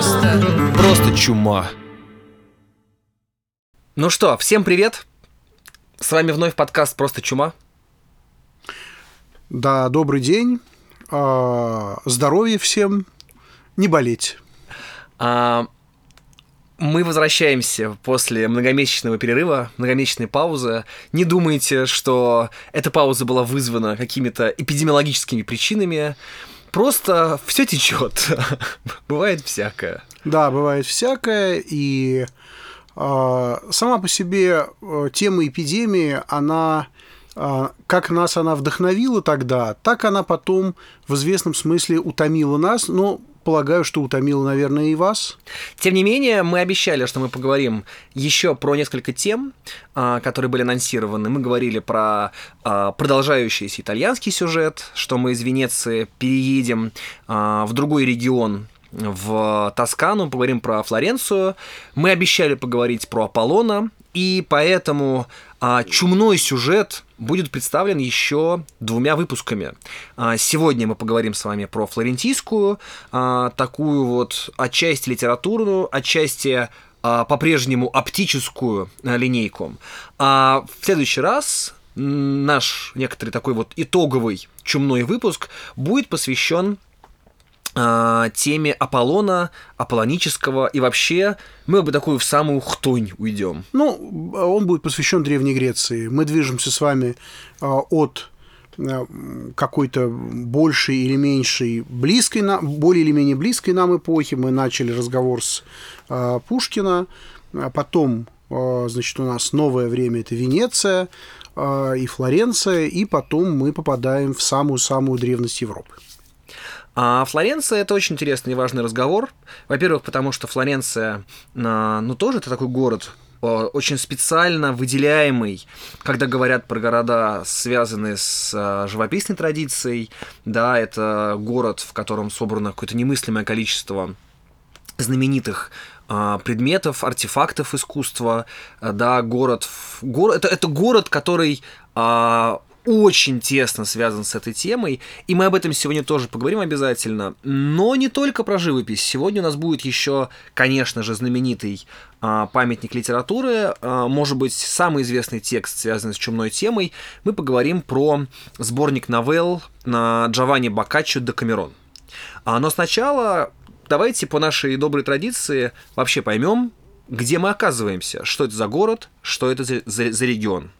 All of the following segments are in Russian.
Просто... Просто чума. Ну что, всем привет. С вами вновь подкаст «Просто чума». Да, добрый день. А, Здоровья всем. Не болеть. А, мы возвращаемся после многомесячного перерыва, многомесячной паузы. Не думайте, что эта пауза была вызвана какими-то эпидемиологическими причинами. Просто все течет. Бывает всякое. Да, бывает всякое. И э, сама по себе э, тема эпидемии, она э, как нас она вдохновила тогда, так она потом в известном смысле утомила нас. Но полагаю, что утомило, наверное, и вас. Тем не менее, мы обещали, что мы поговорим еще про несколько тем, а, которые были анонсированы. Мы говорили про а, продолжающийся итальянский сюжет, что мы из Венеции переедем а, в другой регион, в Тоскану, поговорим про Флоренцию. Мы обещали поговорить про Аполлона, и поэтому а, чумной сюжет будет представлен еще двумя выпусками. А, сегодня мы поговорим с вами про флорентийскую, а, такую вот отчасти литературную, отчасти а, по-прежнему оптическую линейку. А в следующий раз наш некоторый такой вот итоговый чумной выпуск будет посвящен теме Аполлона, аполлонического, и вообще мы бы такую в самую хтонь уйдем. Ну, он будет посвящен Древней Греции. Мы движемся с вами а, от а, какой-то большей или меньшей близкой более или менее близкой нам эпохи. Мы начали разговор с Пушкина, потом, значит, у нас новое время – это Венеция и Флоренция, и потом мы попадаем в самую-самую древность Европы. А Флоренция это очень интересный и важный разговор. Во-первых, потому что Флоренция, а, ну, тоже это такой город, очень специально выделяемый, когда говорят про города, связанные с а, живописной традицией. Да, это город, в котором собрано какое-то немыслимое количество знаменитых а, предметов, артефактов искусства, да, город, город это, это город, который очень тесно связан с этой темой, и мы об этом сегодня тоже поговорим обязательно. Но не только про живопись. Сегодня у нас будет еще, конечно же, знаменитый а, памятник литературы, а, может быть, самый известный текст, связанный с чумной темой. Мы поговорим про сборник новелл на Джованни Боккаччо де Камерон. А, но сначала давайте по нашей доброй традиции вообще поймем, где мы оказываемся, что это за город, что это за, за, за регион.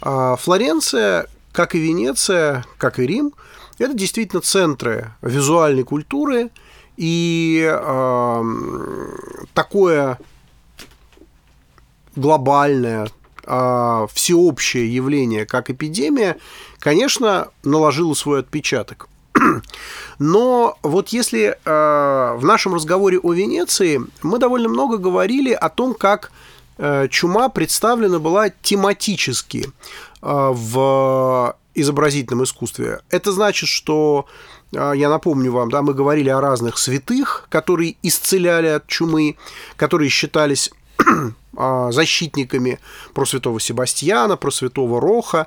А, Флоренция, как и Венеция, как и Рим, это действительно центры визуальной культуры, и э, такое глобальное, э, всеобщее явление, как эпидемия, конечно, наложило свой отпечаток. Но вот если э, в нашем разговоре о Венеции мы довольно много говорили о том, как Э, чума представлена была тематически в изобразительном искусстве. Это значит, что э, я напомню вам, да, мы говорили о разных святых, которые исцеляли от чумы, которые считались защитниками про святого Себастьяна, про святого Роха.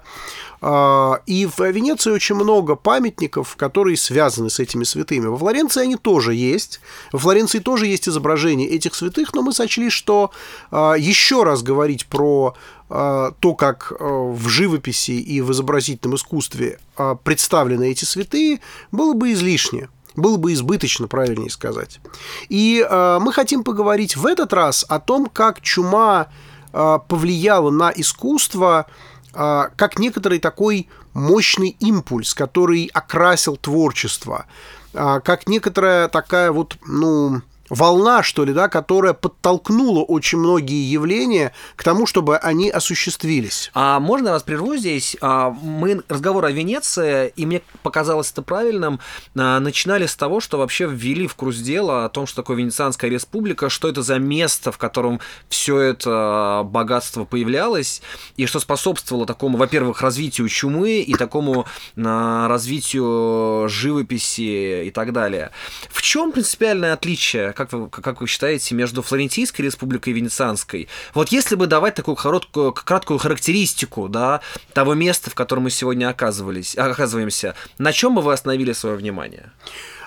А, и в Венеции очень много памятников, которые связаны с этими святыми. Во Флоренции они тоже есть. Во Флоренции тоже есть изображения этих святых, но мы сочли, что а, еще раз говорить про то, как в живописи и в изобразительном искусстве представлены эти святые, было бы излишне было бы избыточно, правильнее сказать. И э, мы хотим поговорить в этот раз о том, как чума э, повлияла на искусство э, как некоторый такой мощный импульс, который окрасил творчество, э, как некоторая такая вот, ну, волна, что ли, да, которая подтолкнула очень многие явления к тому, чтобы они осуществились. А можно вас прерву здесь? А, мы разговор о Венеции, и мне показалось это правильным, а, начинали с того, что вообще ввели в курс дела о том, что такое Венецианская республика, что это за место, в котором все это богатство появлялось, и что способствовало такому, во-первых, развитию чумы и такому а, развитию живописи и так далее. В чем принципиальное отличие как вы, как вы считаете, между Флорентийской республикой и Венецианской? Вот если бы давать такую короткую, краткую характеристику да, того места, в котором мы сегодня оказывались, оказываемся, на чем бы вы остановили свое внимание?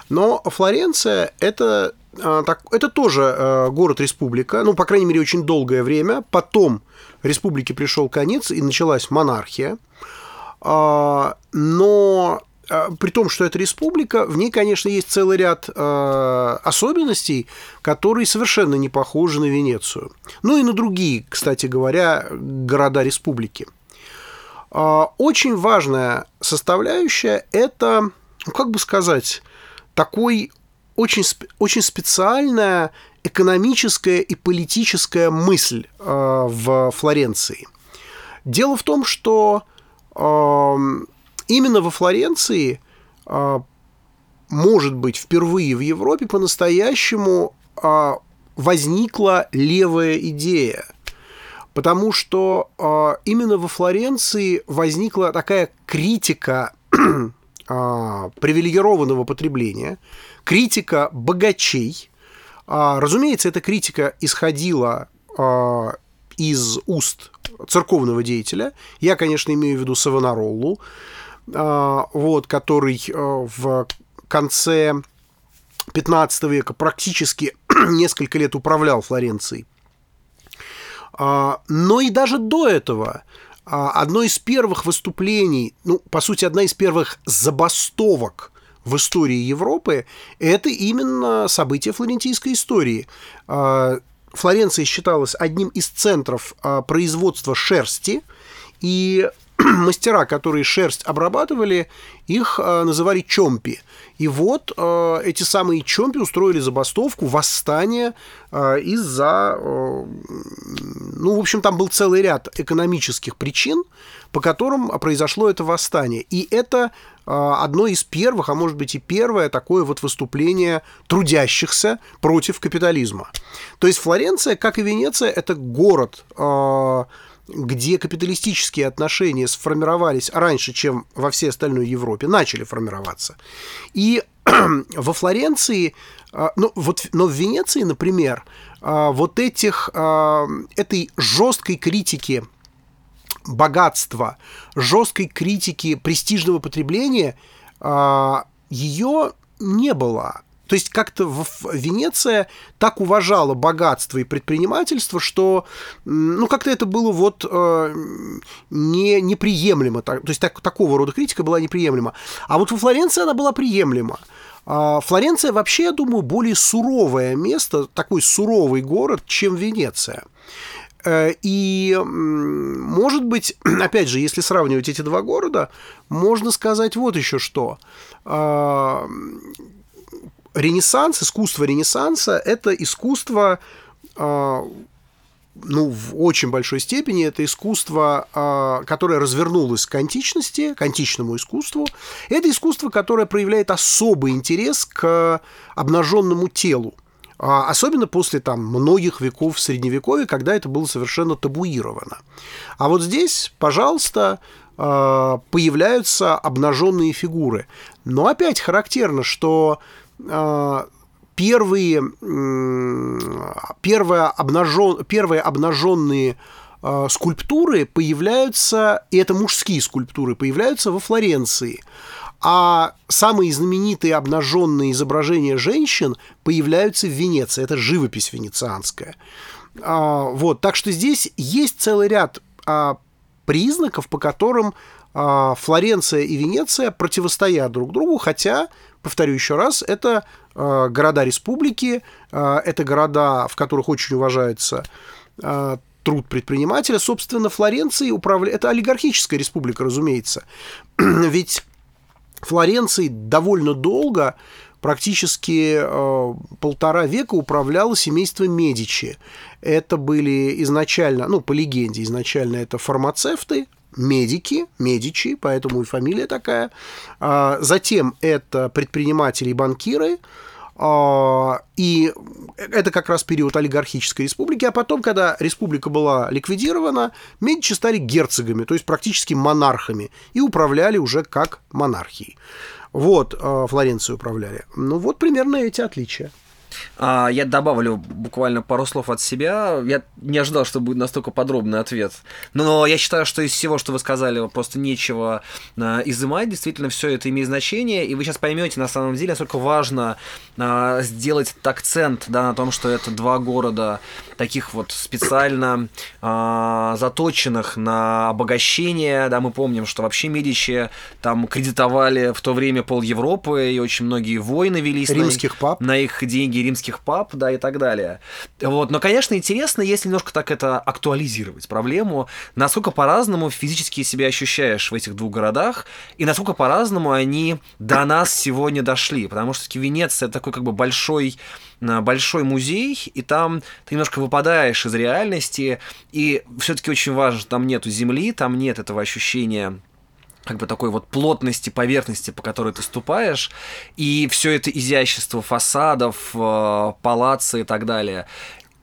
Но Флоренция – это а, так, это тоже э, город-республика, ну, по крайней мере, очень долгое время. Потом республике пришел конец, и началась монархия. А, но а, при том, что это республика, в ней, конечно, есть целый ряд особенностей, которые совершенно не похожи на Венецию. Ну и на другие, кстати говоря, города республики. Очень важная составляющая – это, ну, как бы сказать, такой очень, очень специальная экономическая и политическая мысль э, в Флоренции. Дело в том, что э, именно во Флоренции, э, может быть, впервые в Европе по-настоящему э, возникла левая идея. Потому что э, именно во Флоренции возникла такая критика а, привилегированного потребления, критика богачей. А, разумеется, эта критика исходила а, из уст церковного деятеля. Я, конечно, имею в виду Савонароллу, вот, который в конце 15 века практически несколько лет управлял Флоренцией. Но и даже до этого а, одно из первых выступлений, ну, по сути, одна из первых забастовок в истории Европы, это именно событие флорентийской истории. А, Флоренция считалась одним из центров а, производства шерсти, и мастера, которые шерсть обрабатывали, их называли чомпи. И вот э, эти самые чомпи устроили забастовку, восстание э, из-за... Э, ну, в общем, там был целый ряд экономических причин, по которым произошло это восстание. И это э, одно из первых, а может быть и первое такое вот выступление трудящихся против капитализма. То есть Флоренция, как и Венеция, это город... Где капиталистические отношения сформировались раньше, чем во всей остальной Европе, начали формироваться. И во Флоренции, а, ну, вот, но в Венеции, например, а, вот этих, а, этой жесткой критики богатства, жесткой критики престижного потребления, ее не было. То есть как-то Венеция так уважала богатство и предпринимательство, что ну как-то это было вот э, не, неприемлемо. То есть так, такого рода критика была неприемлема. А вот во Флоренции она была приемлема. А Флоренция вообще, я думаю, более суровое место, такой суровый город, чем Венеция. Э, и, может быть, опять же, если сравнивать эти два города, можно сказать вот еще что. Ренессанс, искусство Ренессанса – это искусство, а, ну, в очень большой степени это искусство, а, которое развернулось к античности, к античному искусству. Это искусство, которое проявляет особый интерес к обнаженному телу. А, особенно после там, многих веков Средневековья, когда это было совершенно табуировано. А вот здесь, пожалуйста, появляются обнаженные фигуры. Но опять характерно, что первые, первые, обнажен, первые обнаженные а, скульптуры появляются, и это мужские скульптуры, появляются во Флоренции. А самые знаменитые обнаженные изображения женщин появляются в Венеции. Это живопись венецианская. А, вот, так что здесь есть целый ряд признаков, по которым Флоренция и Венеция противостоят друг другу, хотя повторю еще раз, это э, города республики, э, это города, в которых очень уважается э, труд предпринимателя. Собственно, Флоренцией управляет... Это олигархическая республика, разумеется. Ведь Флоренцией довольно долго, практически э, полтора века управляло семейство Медичи. Это были изначально, ну, по легенде, изначально это фармацевты, медики, медичи, поэтому и фамилия такая. А, затем это предприниматели и банкиры, а, и это как раз период олигархической республики. А потом, когда республика была ликвидирована, Медичи стали герцогами, то есть практически монархами, и управляли уже как монархией. Вот, а, Флоренцию управляли. Ну вот примерно эти отличия. А, я добавлю буквально пару слов от себя. Я не ожидал, что будет настолько подробный ответ. Но я считаю, что из всего, что вы сказали, просто нечего а, изымать. Действительно, все это имеет значение. И вы сейчас поймете, на самом деле, насколько важно а, сделать этот акцент да, на том, что это два города таких вот специально заточенных на обогащение. Да, мы помним, что вообще Медичи там кредитовали в то время пол Европы, и очень многие войны велись Римских на, пап. на их деньги римских пап, да, и так далее. Вот. Но, конечно, интересно, если немножко так это актуализировать проблему, насколько по-разному физически себя ощущаешь в этих двух городах, и насколько по-разному они до нас сегодня дошли. Потому что Венеция такой как бы большой большой музей, и там ты немножко выпадаешь из реальности, и все-таки очень важно, там нету земли, там нет этого ощущения как бы такой вот плотности поверхности, по которой ты ступаешь, и все это изящество фасадов, э, и так далее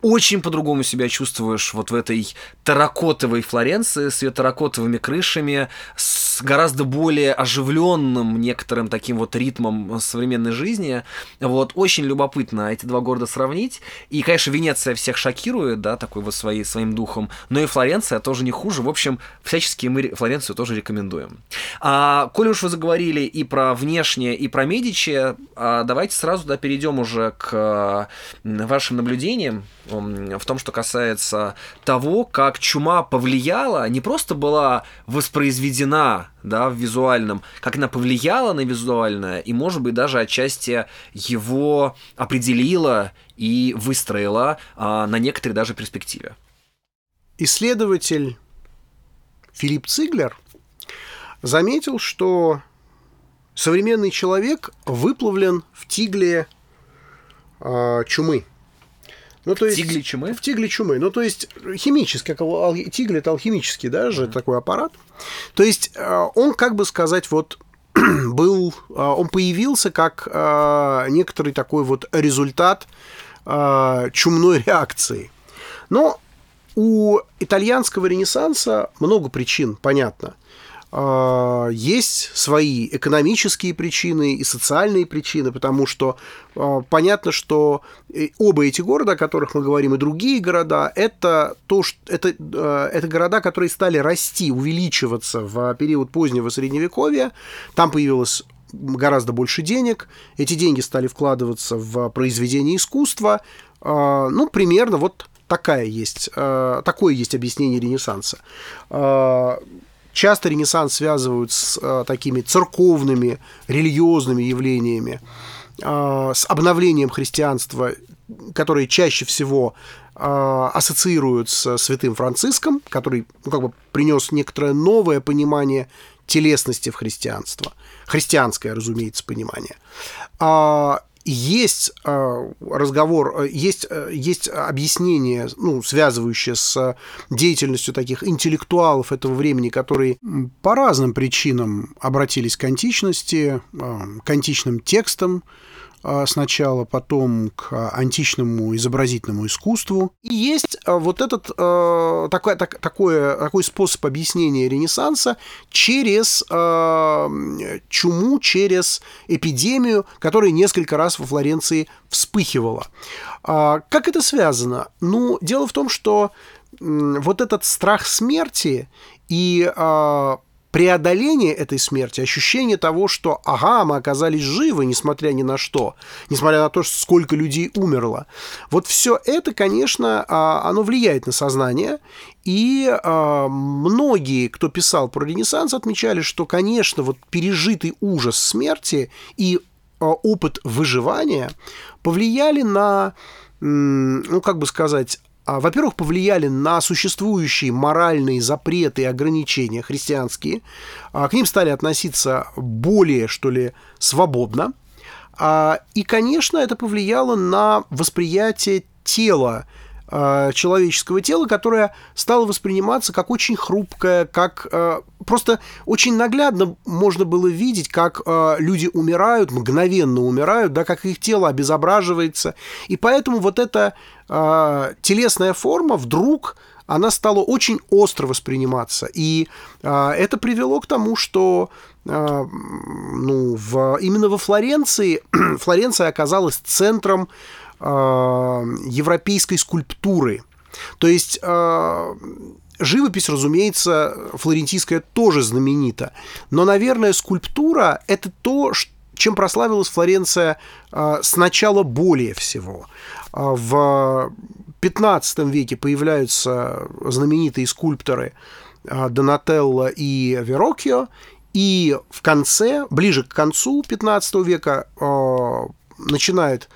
очень по-другому себя чувствуешь вот в этой таракотовой Флоренции с ее таракотовыми крышами, с гораздо более оживленным некоторым таким вот ритмом современной жизни. Вот, очень любопытно эти два города сравнить. И, конечно, Венеция всех шокирует, да, такой вот своей, своим духом, но и Флоренция тоже не хуже. В общем, всячески мы Флоренцию тоже рекомендуем. А, коли уж вы заговорили и про внешнее, и про Медичи, а, давайте сразу да, перейдем уже к вашим наблюдениям в том, что касается того, как чума повлияла, не просто была воспроизведена да, в визуальном, как она повлияла на визуальное, и, может быть, даже отчасти его определила и выстроила а, на некоторой даже перспективе. Исследователь Филипп Циглер заметил, что современный человек выплавлен в тигле э, чумы – ну, то есть, тигли чумы? В тигле чумы. Ну, то есть, химический, как ал... тигли это алхимический даже mm-hmm. такой аппарат. То есть, э, он, как бы сказать, вот был, э, он появился как э, некоторый такой вот результат чумной реакции. Но у итальянского ренессанса много причин, понятно – есть свои экономические причины и социальные причины, потому что а, понятно, что оба эти города, о которых мы говорим, и другие города, это, то, что, это, а, это города, которые стали расти, увеличиваться в период позднего Средневековья. Там появилось гораздо больше денег, эти деньги стали вкладываться в произведение искусства, ну, примерно вот такая есть, такое есть объяснение Ренессанса Часто Ренессанс связывают с э, такими церковными, религиозными явлениями, э, с обновлением христианства, которые чаще всего э, ассоциируют с святым Франциском, который ну, как бы принес некоторое новое понимание телесности в христианство. Христианское, разумеется, понимание. А, есть э, разговор, э, есть, э, есть объяснение, ну, связывающее с деятельностью таких интеллектуалов этого времени, которые по разным причинам обратились к античности, к античным текстам, сначала, потом к античному изобразительному искусству. И есть а, вот этот а, такой, так, такой, такой способ объяснения Ренессанса через чуму, через эпидемию, которая несколько раз во Флоренции вспыхивала. Как это связано? Ну, дело в том, что вот этот страх смерти и преодоление этой смерти, ощущение того, что, ага, мы оказались живы, несмотря ни на что, несмотря на то, сколько людей умерло. Вот все это, конечно, а, оно влияет на сознание, и а, многие, кто писал про Ренессанс, отмечали, что, конечно, вот пережитый ужас смерти и а, опыт выживания повлияли на ну, как бы сказать, во-первых, повлияли на существующие моральные запреты и ограничения христианские, а, к ним стали относиться более, что ли, свободно, а, и, конечно, это повлияло на восприятие тела Э, человеческого тела, которое стало восприниматься как очень хрупкое, как э, просто очень наглядно можно было видеть, как э, люди умирают, мгновенно умирают, да, как их тело обезображивается. И поэтому вот эта телесная форма вдруг она стала очень остро восприниматься. И это привело к тому, что ну, в, именно во Флоренции Флоренция оказалась центром европейской скульптуры. То есть живопись, разумеется, флорентийская тоже знаменита. Но, наверное, скульптура – это то, чем прославилась Флоренция сначала более всего. В XV веке появляются знаменитые скульпторы Донателло и Верокио, и в конце, ближе к концу 15 века, э, начинает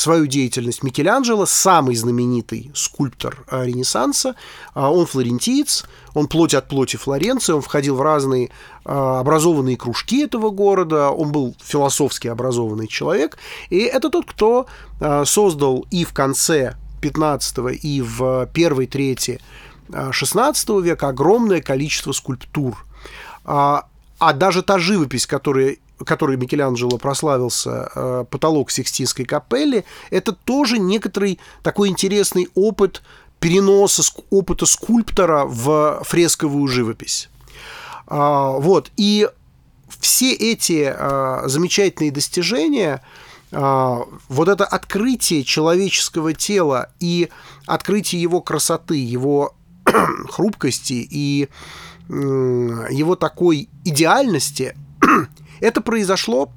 свою деятельность Микеланджело, самый знаменитый скульптор э, Ренессанса. Э, он флорентиец, он плоть от плоти Флоренции, он входил в разные э, образованные кружки этого города, он был философски образованный человек. И это тот, кто создал и в конце 15 и в первой трети 16 века огромное количество скульптур. А, а даже та живопись, которая которой Микеланджело прославился, э, потолок Сикстинской капелли, это тоже некоторый такой интересный опыт переноса опыта скульптора в фресковую живопись. А, вот. И все эти а, замечательные достижения, а, вот это открытие человеческого тела и открытие его красоты, его хрупкости и его такой идеальности, это произошло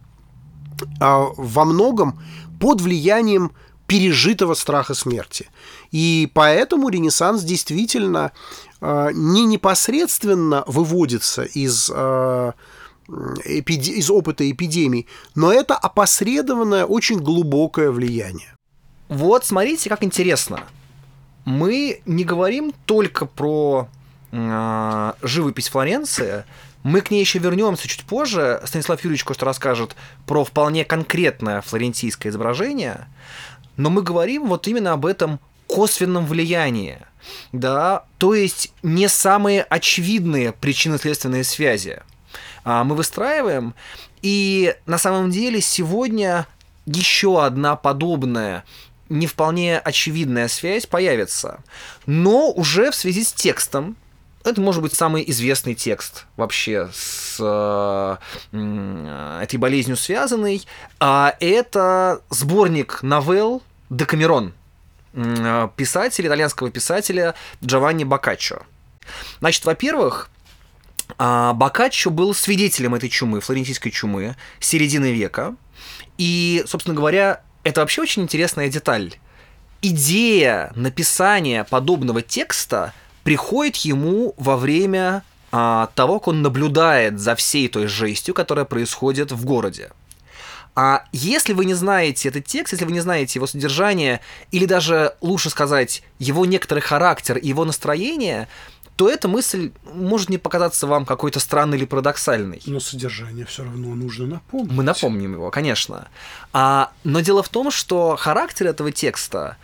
а, во многом под влиянием пережитого страха смерти. И поэтому Ренессанс действительно а, не непосредственно выводится из, а, из опыта эпидемий, но это опосредованное, очень глубокое влияние. Вот смотрите, как интересно. Мы не говорим только про э, живопись Флоренции, мы к ней еще вернемся чуть позже. Станислав Юрьевич кое-что расскажет про вполне конкретное флорентийское изображение. Но мы говорим вот именно об этом косвенном влиянии. Да, то есть не самые очевидные причинно-следственные связи. А мы выстраиваем, и на самом деле сегодня еще одна подобная не вполне очевидная связь появится, но уже в связи с текстом, это может быть самый известный текст вообще с э, этой болезнью связанный. А это сборник новелл Декамерон писателя, итальянского писателя Джованни Боккаччо. Значит, во-первых, а, Боккаччо был свидетелем этой чумы, флорентийской чумы, середины века. И, собственно говоря, это вообще очень интересная деталь. Идея написания подобного текста приходит ему во время а, того, как он наблюдает за всей той жестью, которая происходит в городе. А если вы не знаете этот текст, если вы не знаете его содержание, или даже лучше сказать, его некоторый характер и его настроение, то эта мысль может не показаться вам какой-то странной или парадоксальной. Но содержание все равно нужно напомнить. Мы напомним его, конечно. А, но дело в том, что характер этого текста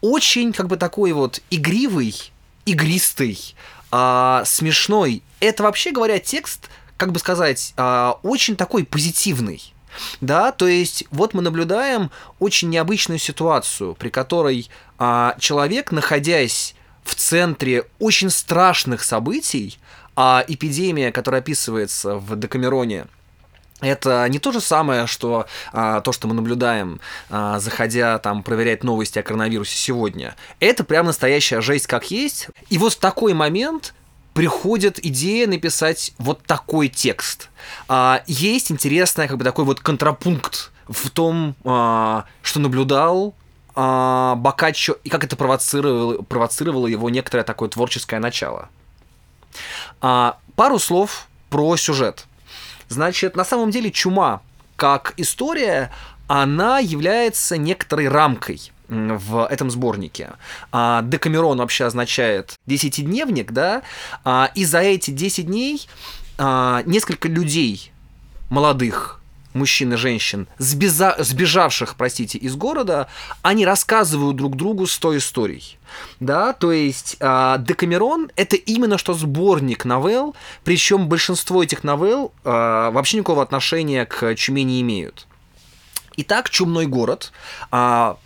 очень как бы такой вот игривый, игристый, а, смешной. Это вообще говоря текст, как бы сказать, а, очень такой позитивный. Да, то есть вот мы наблюдаем очень необычную ситуацию, при которой а, человек, находясь в центре очень страшных событий, а эпидемия, которая описывается в Декамероне, это не то же самое, что а, то, что мы наблюдаем, а, заходя там проверять новости о коронавирусе сегодня. Это прям настоящая жесть как есть. И вот в такой момент приходит идея написать вот такой текст. А, есть интересный как бы такой вот контрапункт в том, а, что наблюдал а, Бокаччо и как это провоцировало, провоцировало его некоторое такое творческое начало. А, пару слов про сюжет. Значит, на самом деле чума как история, она является некоторой рамкой в этом сборнике. А, Декамерон вообще означает десятидневник, да, а, и за эти 10 дней а, несколько людей молодых, мужчин и женщин, сбежа, сбежавших, простите, из города, они рассказывают друг другу 100 историй. Да, то есть э, Декамерон — это именно что сборник новелл, причем большинство этих новелл э, вообще никакого отношения к чуме не имеют. Итак, чумной город. Э,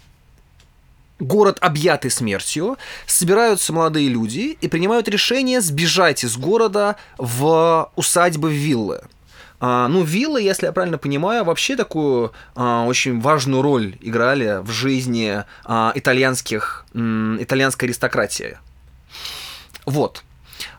город, объятый смертью, собираются молодые люди и принимают решение сбежать из города в усадьбы виллы. А, ну, виллы, если я правильно понимаю, вообще такую а, очень важную роль играли в жизни а, итальянских, м, итальянской аристократии. Вот.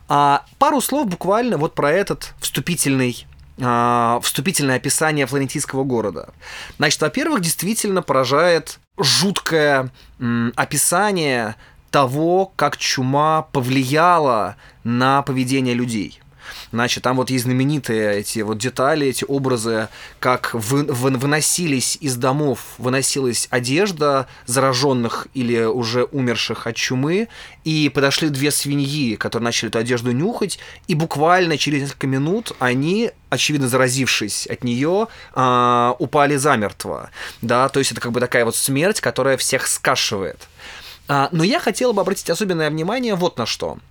А, пару слов буквально вот про этот вступительный а, вступительное описание флорентийского города. Значит, во-первых, действительно поражает жуткое м, описание того, как чума повлияла на поведение людей. Значит, там вот есть знаменитые эти вот детали, эти образы, как вы, вы, выносились из домов, выносилась одежда зараженных или уже умерших от чумы, и подошли две свиньи, которые начали эту одежду нюхать, и буквально через несколько минут они очевидно заразившись от нее, э, упали замертво. Да, то есть это как бы такая вот смерть, которая всех скашивает. А, но я хотел бы обратить особенное внимание вот на что –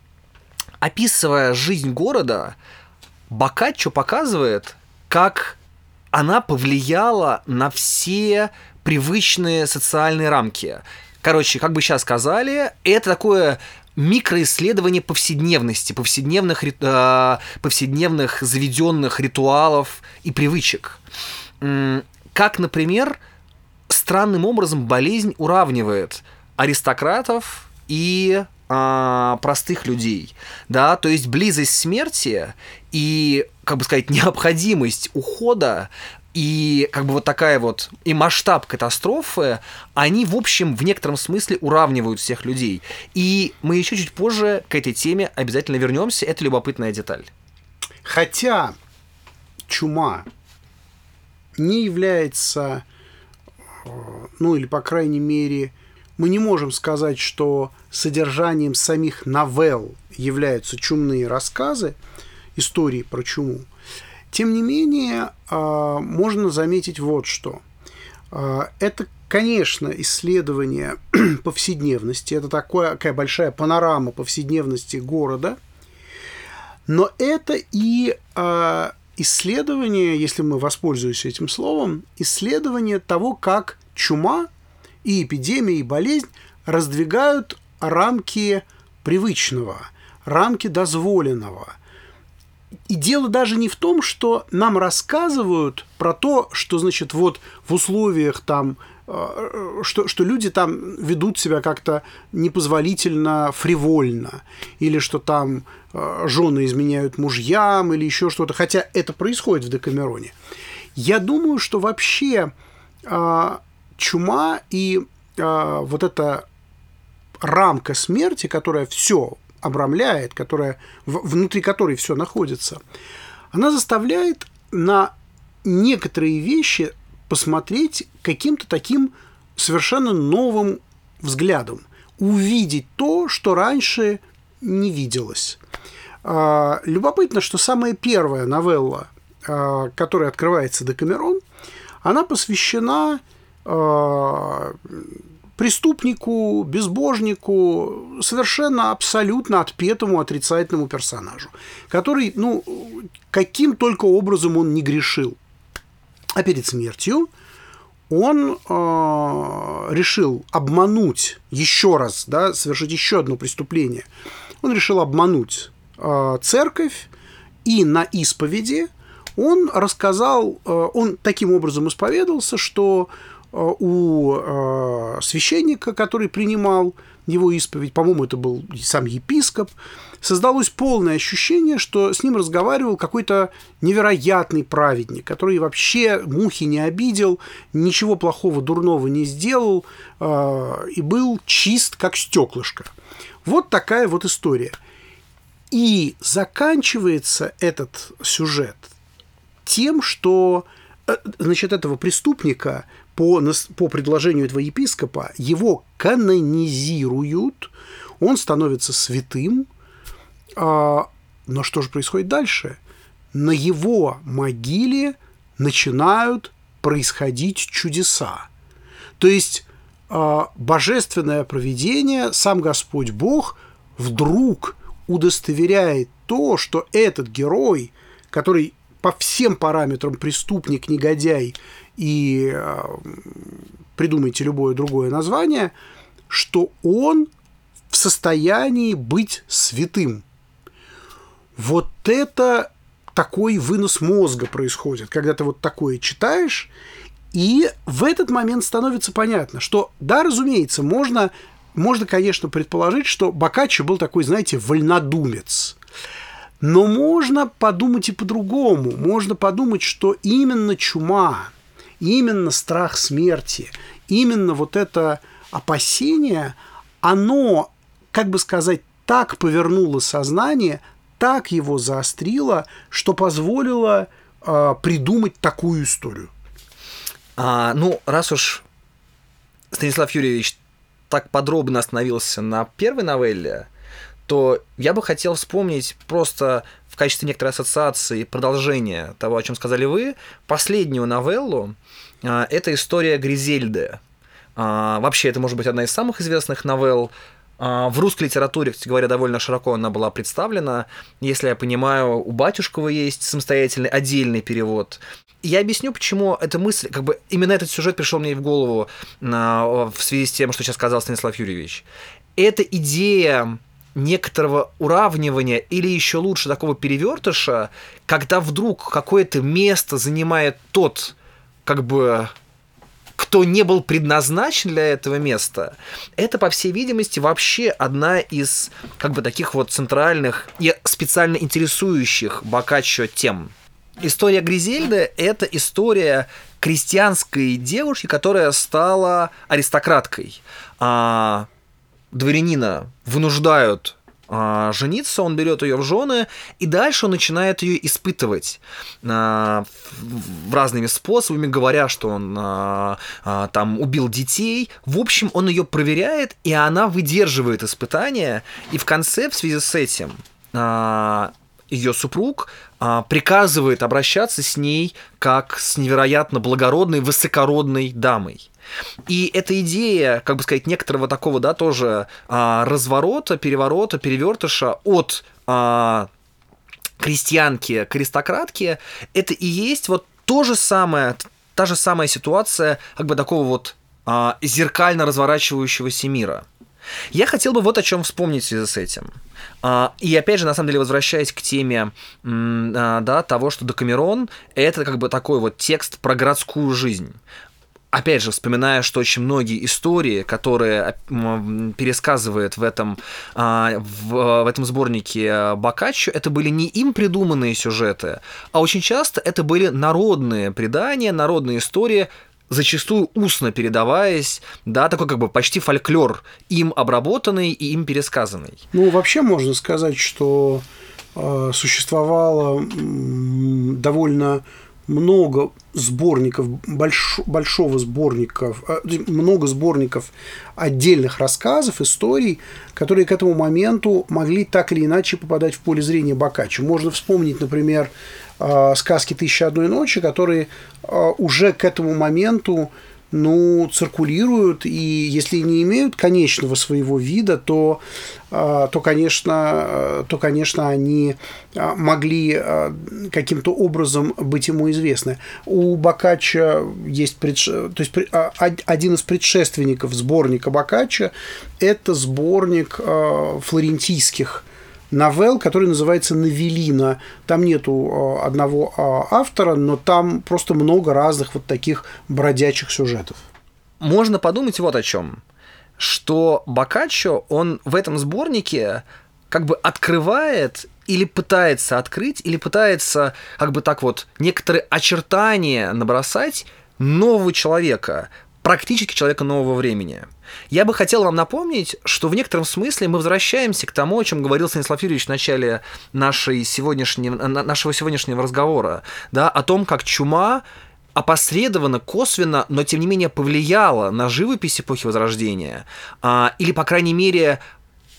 описывая жизнь города, Бокаччо показывает, как она повлияла на все привычные социальные рамки. Короче, как бы сейчас сказали, это такое микроисследование повседневности, повседневных, э, повседневных заведенных ритуалов и привычек. Как, например, странным образом болезнь уравнивает аристократов и а, простых людей, да, то есть близость смерти и, как бы сказать, необходимость ухода и как бы вот такая вот и масштаб катастрофы, они, в общем, в некотором смысле уравнивают всех людей. И мы еще чуть позже к этой теме обязательно вернемся. Это любопытная деталь. Хотя чума не является, э, ну или по крайней мере, мы не можем сказать, что содержанием самих новелл являются чумные рассказы, истории про чуму. Тем не менее, а, можно заметить вот что. А, это, конечно, исследование повседневности, это такое, такая большая панорама повседневности города, но это и а, исследование, если мы воспользуемся этим словом, исследование того, как чума и эпидемия, и болезнь раздвигают рамки привычного, рамки дозволенного. И дело даже не в том, что нам рассказывают про то, что, значит, вот в условиях там э, что, что люди там ведут себя как-то непозволительно фривольно, или что там э, жены изменяют мужьям, или еще что-то, хотя это происходит в Декамероне. Я думаю, что вообще э, чума и э, вот эта рамка смерти, которая все обрамляет, которая, внутри которой все находится, она заставляет на некоторые вещи посмотреть каким-то таким совершенно новым взглядом, увидеть то, что раньше не виделось. А, любопытно, что самая первая новелла, а, которая открывается Декамерон, она посвящена Э, преступнику, безбожнику, совершенно абсолютно отпетому отрицательному персонажу, который, ну, каким только образом он не грешил. А перед смертью он э, решил обмануть еще раз, да, совершить еще одно преступление. Он решил обмануть э, церковь и на исповеди он рассказал, э, он таким образом исповедовался, что Э, у э, священника, который принимал его исповедь, по-моему, это был сам епископ, создалось полное ощущение, что с ним разговаривал какой-то невероятный праведник, который вообще мухи не обидел, ничего плохого, дурного не сделал э, и был чист, как стеклышко. Вот такая вот история. И заканчивается этот сюжет тем, что значит, этого преступника по, по предложению этого епископа его канонизируют, он становится святым. А, но что же происходит дальше? На его могиле начинают происходить чудеса. То есть а, божественное провидение, сам Господь Бог вдруг удостоверяет то, что этот герой, который по всем параметрам преступник, негодяй и э, придумайте любое другое название, что он в состоянии быть святым. Вот это такой вынос мозга происходит, когда ты вот такое читаешь, и в этот момент становится понятно, что, да, разумеется, можно, можно конечно, предположить, что Бокаччо был такой, знаете, вольнодумец. Но можно подумать и по-другому. Можно подумать, что именно чума, именно страх смерти, именно вот это опасение, оно, как бы сказать, так повернуло сознание, так его заострило, что позволило э, придумать такую историю. А, ну, раз уж Станислав Юрьевич так подробно остановился на первой новелле, то я бы хотел вспомнить просто качестве некоторой ассоциации продолжения того, о чем сказали вы, последнюю новеллу. А, это история Гризельды. А, вообще, это может быть одна из самых известных новелл. А, в русской литературе, кстати говоря, довольно широко она была представлена. Если я понимаю, у Батюшкова есть самостоятельный отдельный перевод. Я объясню, почему эта мысль, как бы именно этот сюжет пришел мне в голову в связи с тем, что сейчас сказал Станислав Юрьевич. Эта идея некоторого уравнивания или еще лучше такого перевертыша, когда вдруг какое-то место занимает тот, как бы кто не был предназначен для этого места, это, по всей видимости, вообще одна из как бы таких вот центральных и специально интересующих Бокаччо тем. История Гризельды – это история крестьянской девушки, которая стала аристократкой. А дворянина вынуждают а, жениться, он берет ее в жены, и дальше он начинает ее испытывать а, в разными способами, говоря, что он а, а, там убил детей. В общем, он ее проверяет, и она выдерживает испытания, и в конце, в связи с этим, а, ее супруг а, приказывает обращаться с ней как с невероятно благородной, высокородной дамой. И эта идея, как бы сказать, некоторого такого, да, тоже а, разворота, переворота, перевертыша от а, крестьянки к аристократке, это и есть вот то же самое, та же самая ситуация, как бы такого вот а, зеркально разворачивающегося мира. Я хотел бы вот о чем вспомнить в связи с этим. А, и опять же, на самом деле, возвращаясь к теме а, да, того, что Декамерон — это как бы такой вот текст про городскую жизнь опять же, вспоминая, что очень многие истории, которые пересказывает в этом, а, в, этом сборнике Бокаччо, это были не им придуманные сюжеты, а очень часто это были народные предания, народные истории, зачастую устно передаваясь, да, такой как бы почти фольклор, им обработанный и им пересказанный. Ну, вообще можно сказать, что э, существовало э, довольно много сборников, больш, большого сборников, э, много сборников отдельных рассказов, историй, которые к этому моменту могли так или иначе попадать в поле зрения Бокаччо. Можно вспомнить, например, э, сказки «Тысяча одной ночи», которые э, уже к этому моменту ну, циркулируют, и если не имеют конечного своего вида, то, а, то, конечно, то, конечно, они а, могли а, каким-то образом быть ему известны. У Бокаччо есть предш... то есть один из предшественников сборника Бокаччо – это сборник флорентийских новелл, который называется «Новелина». Там нету а, одного а, автора, но там просто много разных вот таких бродячих сюжетов. Можно подумать вот о чем. Что Бокаччо, он в этом сборнике как бы открывает или пытается открыть, или пытается как бы так вот некоторые очертания набросать нового человека, практически человека нового времени. Я бы хотел вам напомнить, что в некотором смысле мы возвращаемся к тому, о чем говорил Станислав Юрьевич в начале нашей сегодняшней, нашего сегодняшнего разговора, да, о том, как чума опосредованно, косвенно, но тем не менее повлияла на живопись эпохи Возрождения, а, или, по крайней мере,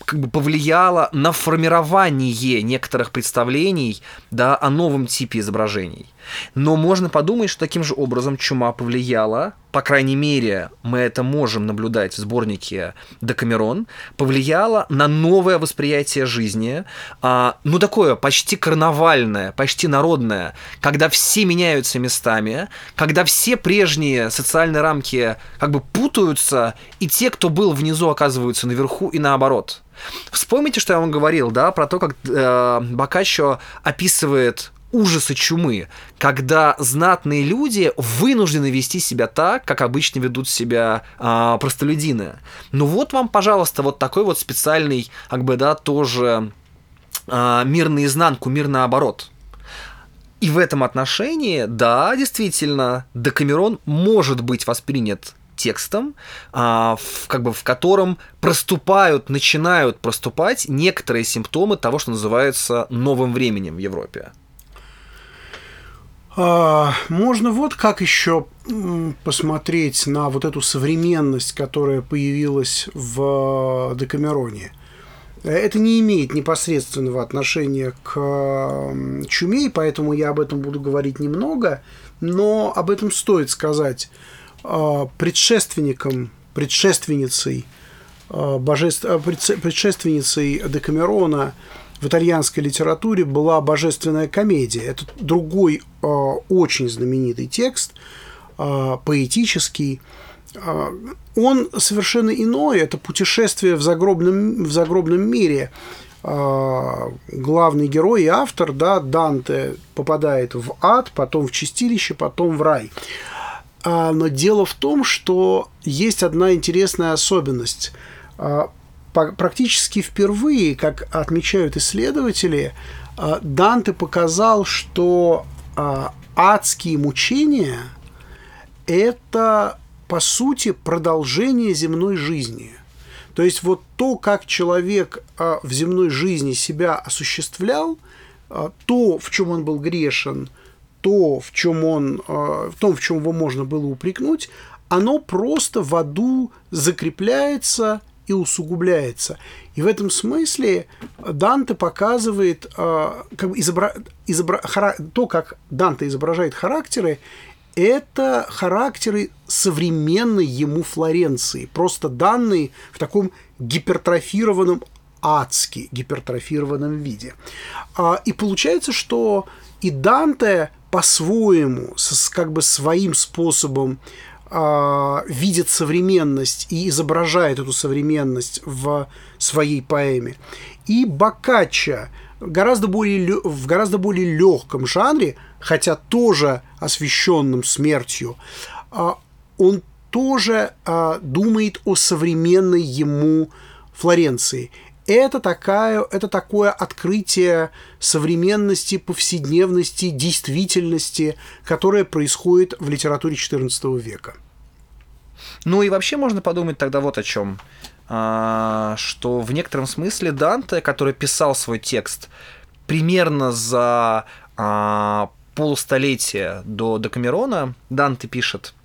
как бы повлияло на формирование некоторых представлений да, о новом типе изображений. Но можно подумать, что таким же образом чума повлияла, по крайней мере, мы это можем наблюдать в сборнике Декамерон, повлияла на новое восприятие жизни, а, ну такое почти карнавальное, почти народное, когда все меняются местами, когда все прежние социальные рамки как бы путаются, и те, кто был внизу, оказываются наверху и наоборот. Вспомните, что я вам говорил, да, про то, как э, Бокаччо описывает ужасы чумы, когда знатные люди вынуждены вести себя так, как обычно ведут себя э, простолюдины. Ну вот вам, пожалуйста, вот такой вот специальный, как бы, да, тоже э, мир наизнанку, мир наоборот. И в этом отношении, да, действительно, Декамерон может быть воспринят текстом, а, в, как бы в котором проступают, начинают проступать некоторые симптомы того, что называется новым временем в Европе. А, можно вот как еще посмотреть на вот эту современность, которая появилась в Декамероне. Это не имеет непосредственного отношения к чуме, и поэтому я об этом буду говорить немного, но об этом стоит сказать. А, предшественником, предшественницей, а, божеств... предшественницей Декамерона в итальянской литературе была «Божественная комедия». Это другой э, очень знаменитый текст, э, поэтический. Э, он совершенно иной. Это путешествие в загробном, в загробном мире. Э, главный герой и автор, да, Данте, попадает в ад, потом в чистилище, потом в рай. Но дело в том, что есть одна интересная особенность практически впервые, как отмечают исследователи, а, Данте показал, что а, адские мучения – это, по сути, продолжение земной жизни. То есть вот то, как человек а, в земной жизни себя осуществлял, то, в чем он был грешен, то, в чем он, в том, в чем его можно было упрекнуть, оно просто в аду закрепляется и усугубляется. И в этом смысле Данте показывает э, как бы изобра... Изобра... хара... то, как Данте изображает характеры, это характеры современной ему Флоренции, просто данные в таком гипертрофированном адски гипертрофированном виде. А, и получается, что и Данте по-своему, как бы своим способом видит современность и изображает эту современность в своей поэме. И Бокаччо гораздо более, в гораздо более легком жанре, хотя тоже освещенным смертью, э, он тоже э, думает о современной ему Флоренции это, такая, это такое открытие современности, повседневности, действительности, которое происходит в литературе XIV века. Ну и вообще можно подумать тогда вот о чем. А, что в некотором смысле Данте, который писал свой текст примерно за а, полустолетия до Декамерона, Данте пишет –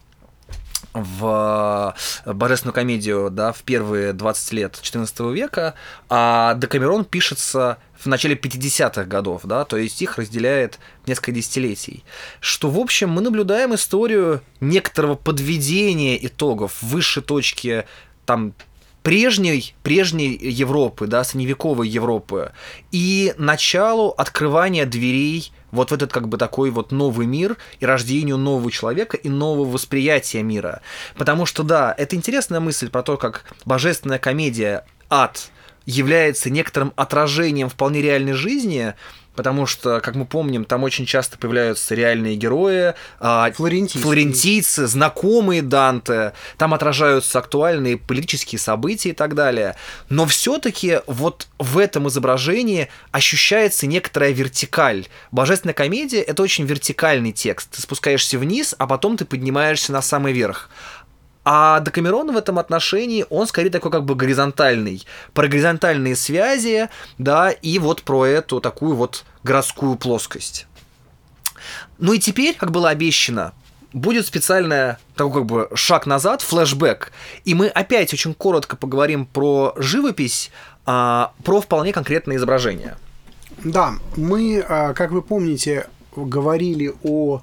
в э, божественную комедию да, в первые 20 лет XIV века, а Декамерон пишется в начале 50-х годов, да, то есть их разделяет несколько десятилетий. Что, в общем, мы наблюдаем историю некоторого подведения итогов высшей точки там прежней, прежней Европы, да, средневековой Европы, и началу открывания дверей вот в этот как бы такой вот новый мир и рождению нового человека и нового восприятия мира. Потому что, да, это интересная мысль про то, как божественная комедия «Ад» является некоторым отражением вполне реальной жизни, потому что, как мы помним, там очень часто появляются реальные герои, а, флорентийцы, флорентийцы знакомые Данте, там отражаются актуальные политические события и так далее. Но все-таки вот в этом изображении ощущается некоторая вертикаль. Божественная комедия — это очень вертикальный текст. Ты спускаешься вниз, а потом ты поднимаешься на самый верх. А Декамерон в этом отношении, он скорее такой как бы горизонтальный. Про горизонтальные связи, да, и вот про эту такую вот городскую плоскость. Ну и теперь, как было обещано, будет специальный такой как бы шаг назад, флешбэк, и мы опять очень коротко поговорим про живопись, а, про вполне конкретное изображение. Да, мы, а, как вы помните, говорили о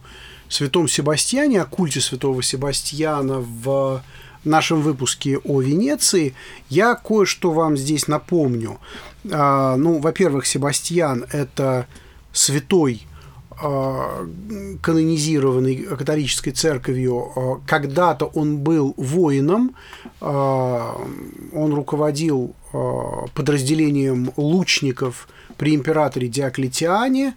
святом Себастьяне, о культе святого Себастьяна в нашем выпуске о Венеции, я кое-что вам здесь напомню. А, ну, во-первых, Себастьян – это святой, а, канонизированный католической церковью. А, когда-то он был воином, он руководил подразделением лучников при императоре Диоклетиане,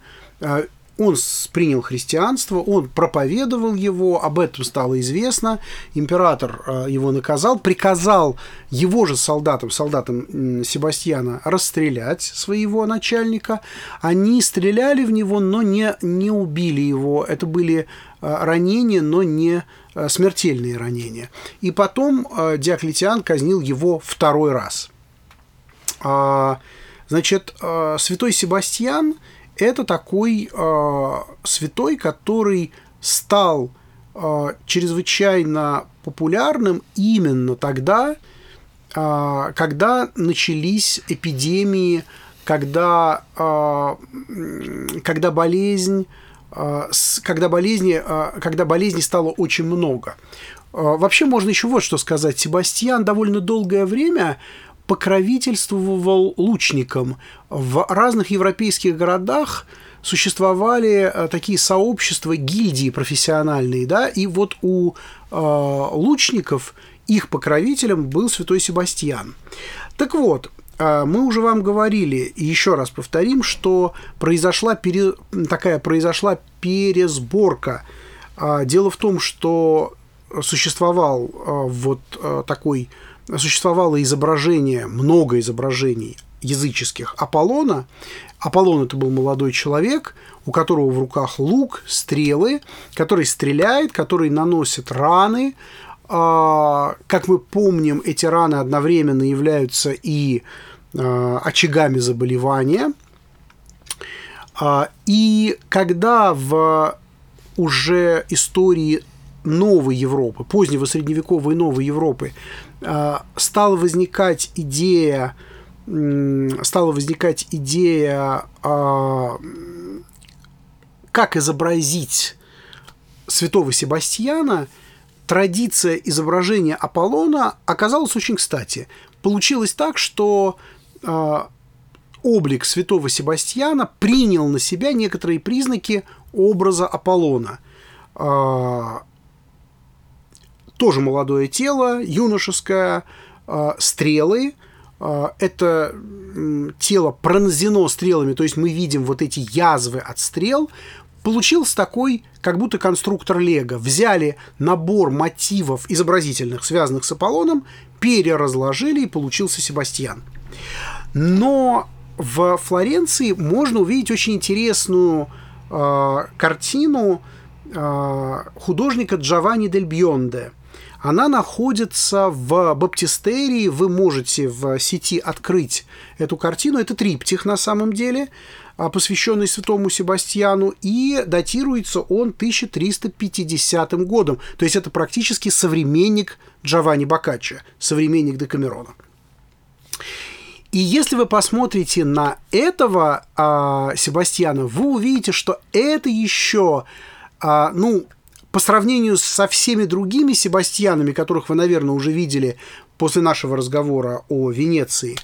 он принял христианство, он проповедовал его, об этом стало известно, император э, его наказал, приказал его же солдатам, солдатам Себастьяна расстрелять своего начальника. Они стреляли в него, но не, не убили его. Это были ранения, но не смертельные ранения. И потом Диоклетиан казнил его второй раз. А, значит, святой Себастьян – это такой э, святой, который стал э, чрезвычайно популярным именно тогда, э, когда начались эпидемии, когда, э, когда болезнь когда болезни, когда болезней стало очень много. Вообще можно еще вот что сказать. Себастьян довольно долгое время покровительствовал лучникам. В разных европейских городах существовали э, такие сообщества, гильдии профессиональные, да, и вот у э, лучников их покровителем был святой Себастьян. Так вот, э, мы уже вам говорили, и еще раз повторим, что произошла пере... такая произошла пересборка. Э, дело в том, что существовал вот такой существовало изображение, много изображений языческих Аполлона. Аполлон это был молодой человек, у которого в руках лук, стрелы, который стреляет, который наносит раны. А, как мы помним, эти раны одновременно являются и а, очагами заболевания. А, и когда в уже истории новой Европы, позднего средневековой новой Европы, а, стала возникать идея, стала возникать идея, а, как изобразить святого Себастьяна, традиция изображения Аполлона оказалась очень кстати. Получилось так, что а, облик святого Себастьяна принял на себя некоторые признаки образа Аполлона тоже молодое тело, юношеское, а, стрелы, а, это тело пронзено стрелами, то есть мы видим вот эти язвы от стрел, получился такой, как будто конструктор Лего. Взяли набор мотивов изобразительных, связанных с Аполлоном, переразложили, и получился Себастьян. Но в Флоренции можно увидеть очень интересную э, картину э, художника Джованни дель Бьонде – она находится в баптистерии. Вы можете в сети открыть эту картину. Это триптих на самом деле, а, посвященный святому Себастьяну, и датируется он 1350 годом. То есть это практически современник Джованни Боккаччо, современник Декамерона. И если вы посмотрите на этого а, Себастьяна, вы увидите, что это еще, а, ну, по сравнению со всеми другими Себастьянами, которых вы, наверное, уже видели после нашего разговора о Венеции,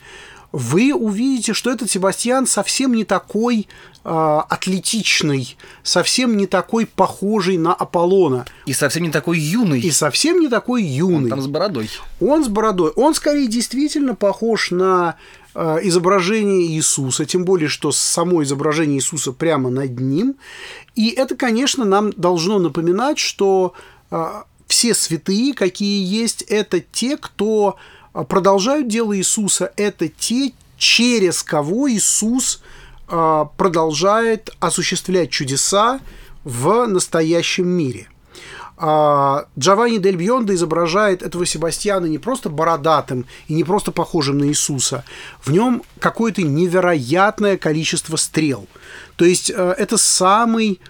вы увидите, что этот Себастьян совсем не такой э, атлетичный, совсем не такой похожий на Аполлона. И совсем не такой юный. И совсем не такой юный. Он там с бородой. Он с бородой. Он скорее действительно похож на изображение Иисуса, тем более, что само изображение Иисуса прямо над ним. И это, конечно, нам должно напоминать, что э, все святые, какие есть, это те, кто а, продолжают дело Иисуса, это те, через кого Иисус продолжает осуществлять чудеса в настоящем мире. А, Джованни Дель Бьонда изображает этого Себастьяна не просто бородатым и не просто похожим на Иисуса. В нем какое-то невероятное количество стрел. То есть это самый,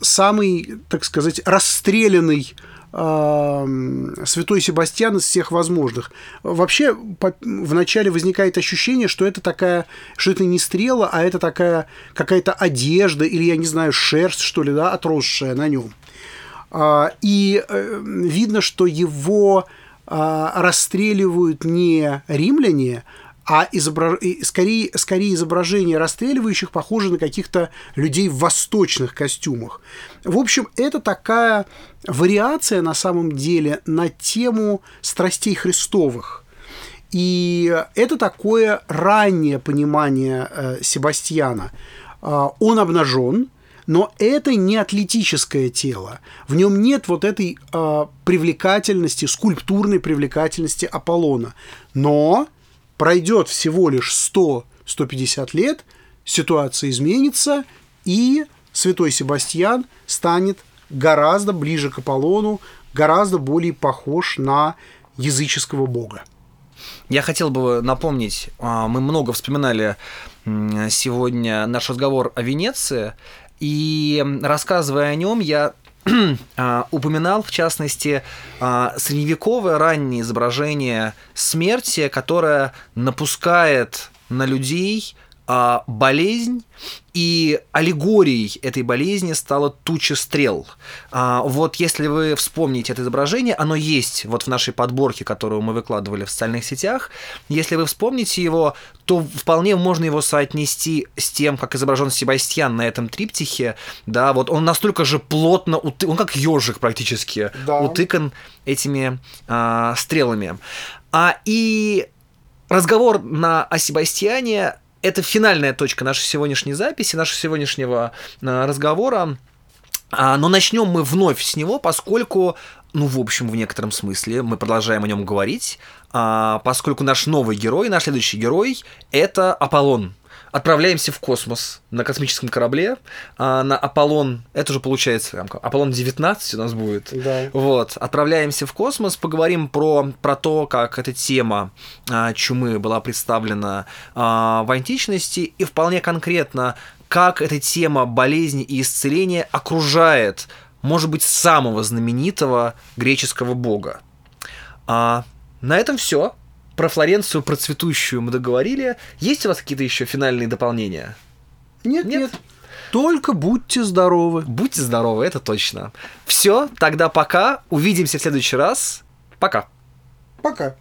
самый, так сказать, расстрелянный святой Себастьян из всех возможных. Вообще, вначале возникает ощущение, что это такая, что это не стрела, а это такая какая-то одежда или, я не знаю, шерсть, что ли, да, отросшая на нем. А, и э, видно, что его а, расстреливают не римляне, а изобра... скорее, скорее изображение расстреливающих похоже на каких-то людей в восточных костюмах. В общем, это такая вариация на самом деле на тему страстей Христовых. И это такое раннее понимание э, Себастьяна. Э, он обнажен, но это не атлетическое тело. В нем нет вот этой э, привлекательности, скульптурной привлекательности Аполлона. Но пройдет всего лишь 100-150 лет, ситуация изменится, и святой Себастьян станет гораздо ближе к Аполлону, гораздо более похож на языческого бога. Я хотел бы напомнить, а, мы много вспоминали сегодня наш разговор о Венеции, и рассказывая о нем, я а, упоминал, в частности, а, средневековое раннее изображение смерти, которое напускает на людей а, болезнь, и аллегорией этой болезни стала туча стрел. А, вот если вы вспомните это изображение, оно есть вот в нашей подборке, которую мы выкладывали в социальных сетях. Если вы вспомните его, то вполне можно его соотнести с тем, как изображен Себастьян на этом триптихе. Да, вот он настолько же плотно, уты... он как ежик практически, да. утыкан этими а, стрелами. А, и разговор на, о Себастьяне это финальная точка нашей сегодняшней записи, нашего сегодняшнего а, разговора. А, но начнем мы вновь с него, поскольку, ну, в общем, в некотором смысле мы продолжаем о нем говорить, а, поскольку наш новый герой, наш следующий герой – это Аполлон отправляемся в космос на космическом корабле, а на Аполлон, это уже получается, Аполлон 19 у нас будет. Да. Вот, отправляемся в космос, поговорим про, про то, как эта тема а, чумы была представлена а, в античности, и вполне конкретно, как эта тема болезни и исцеления окружает, может быть, самого знаменитого греческого бога. А, на этом все. Про Флоренцию, про цветущую мы договорили. Есть у вас какие-то еще финальные дополнения? Нет, нет. нет. Только будьте здоровы. Будьте здоровы, это точно. Все, тогда пока. Увидимся в следующий раз. Пока. Пока.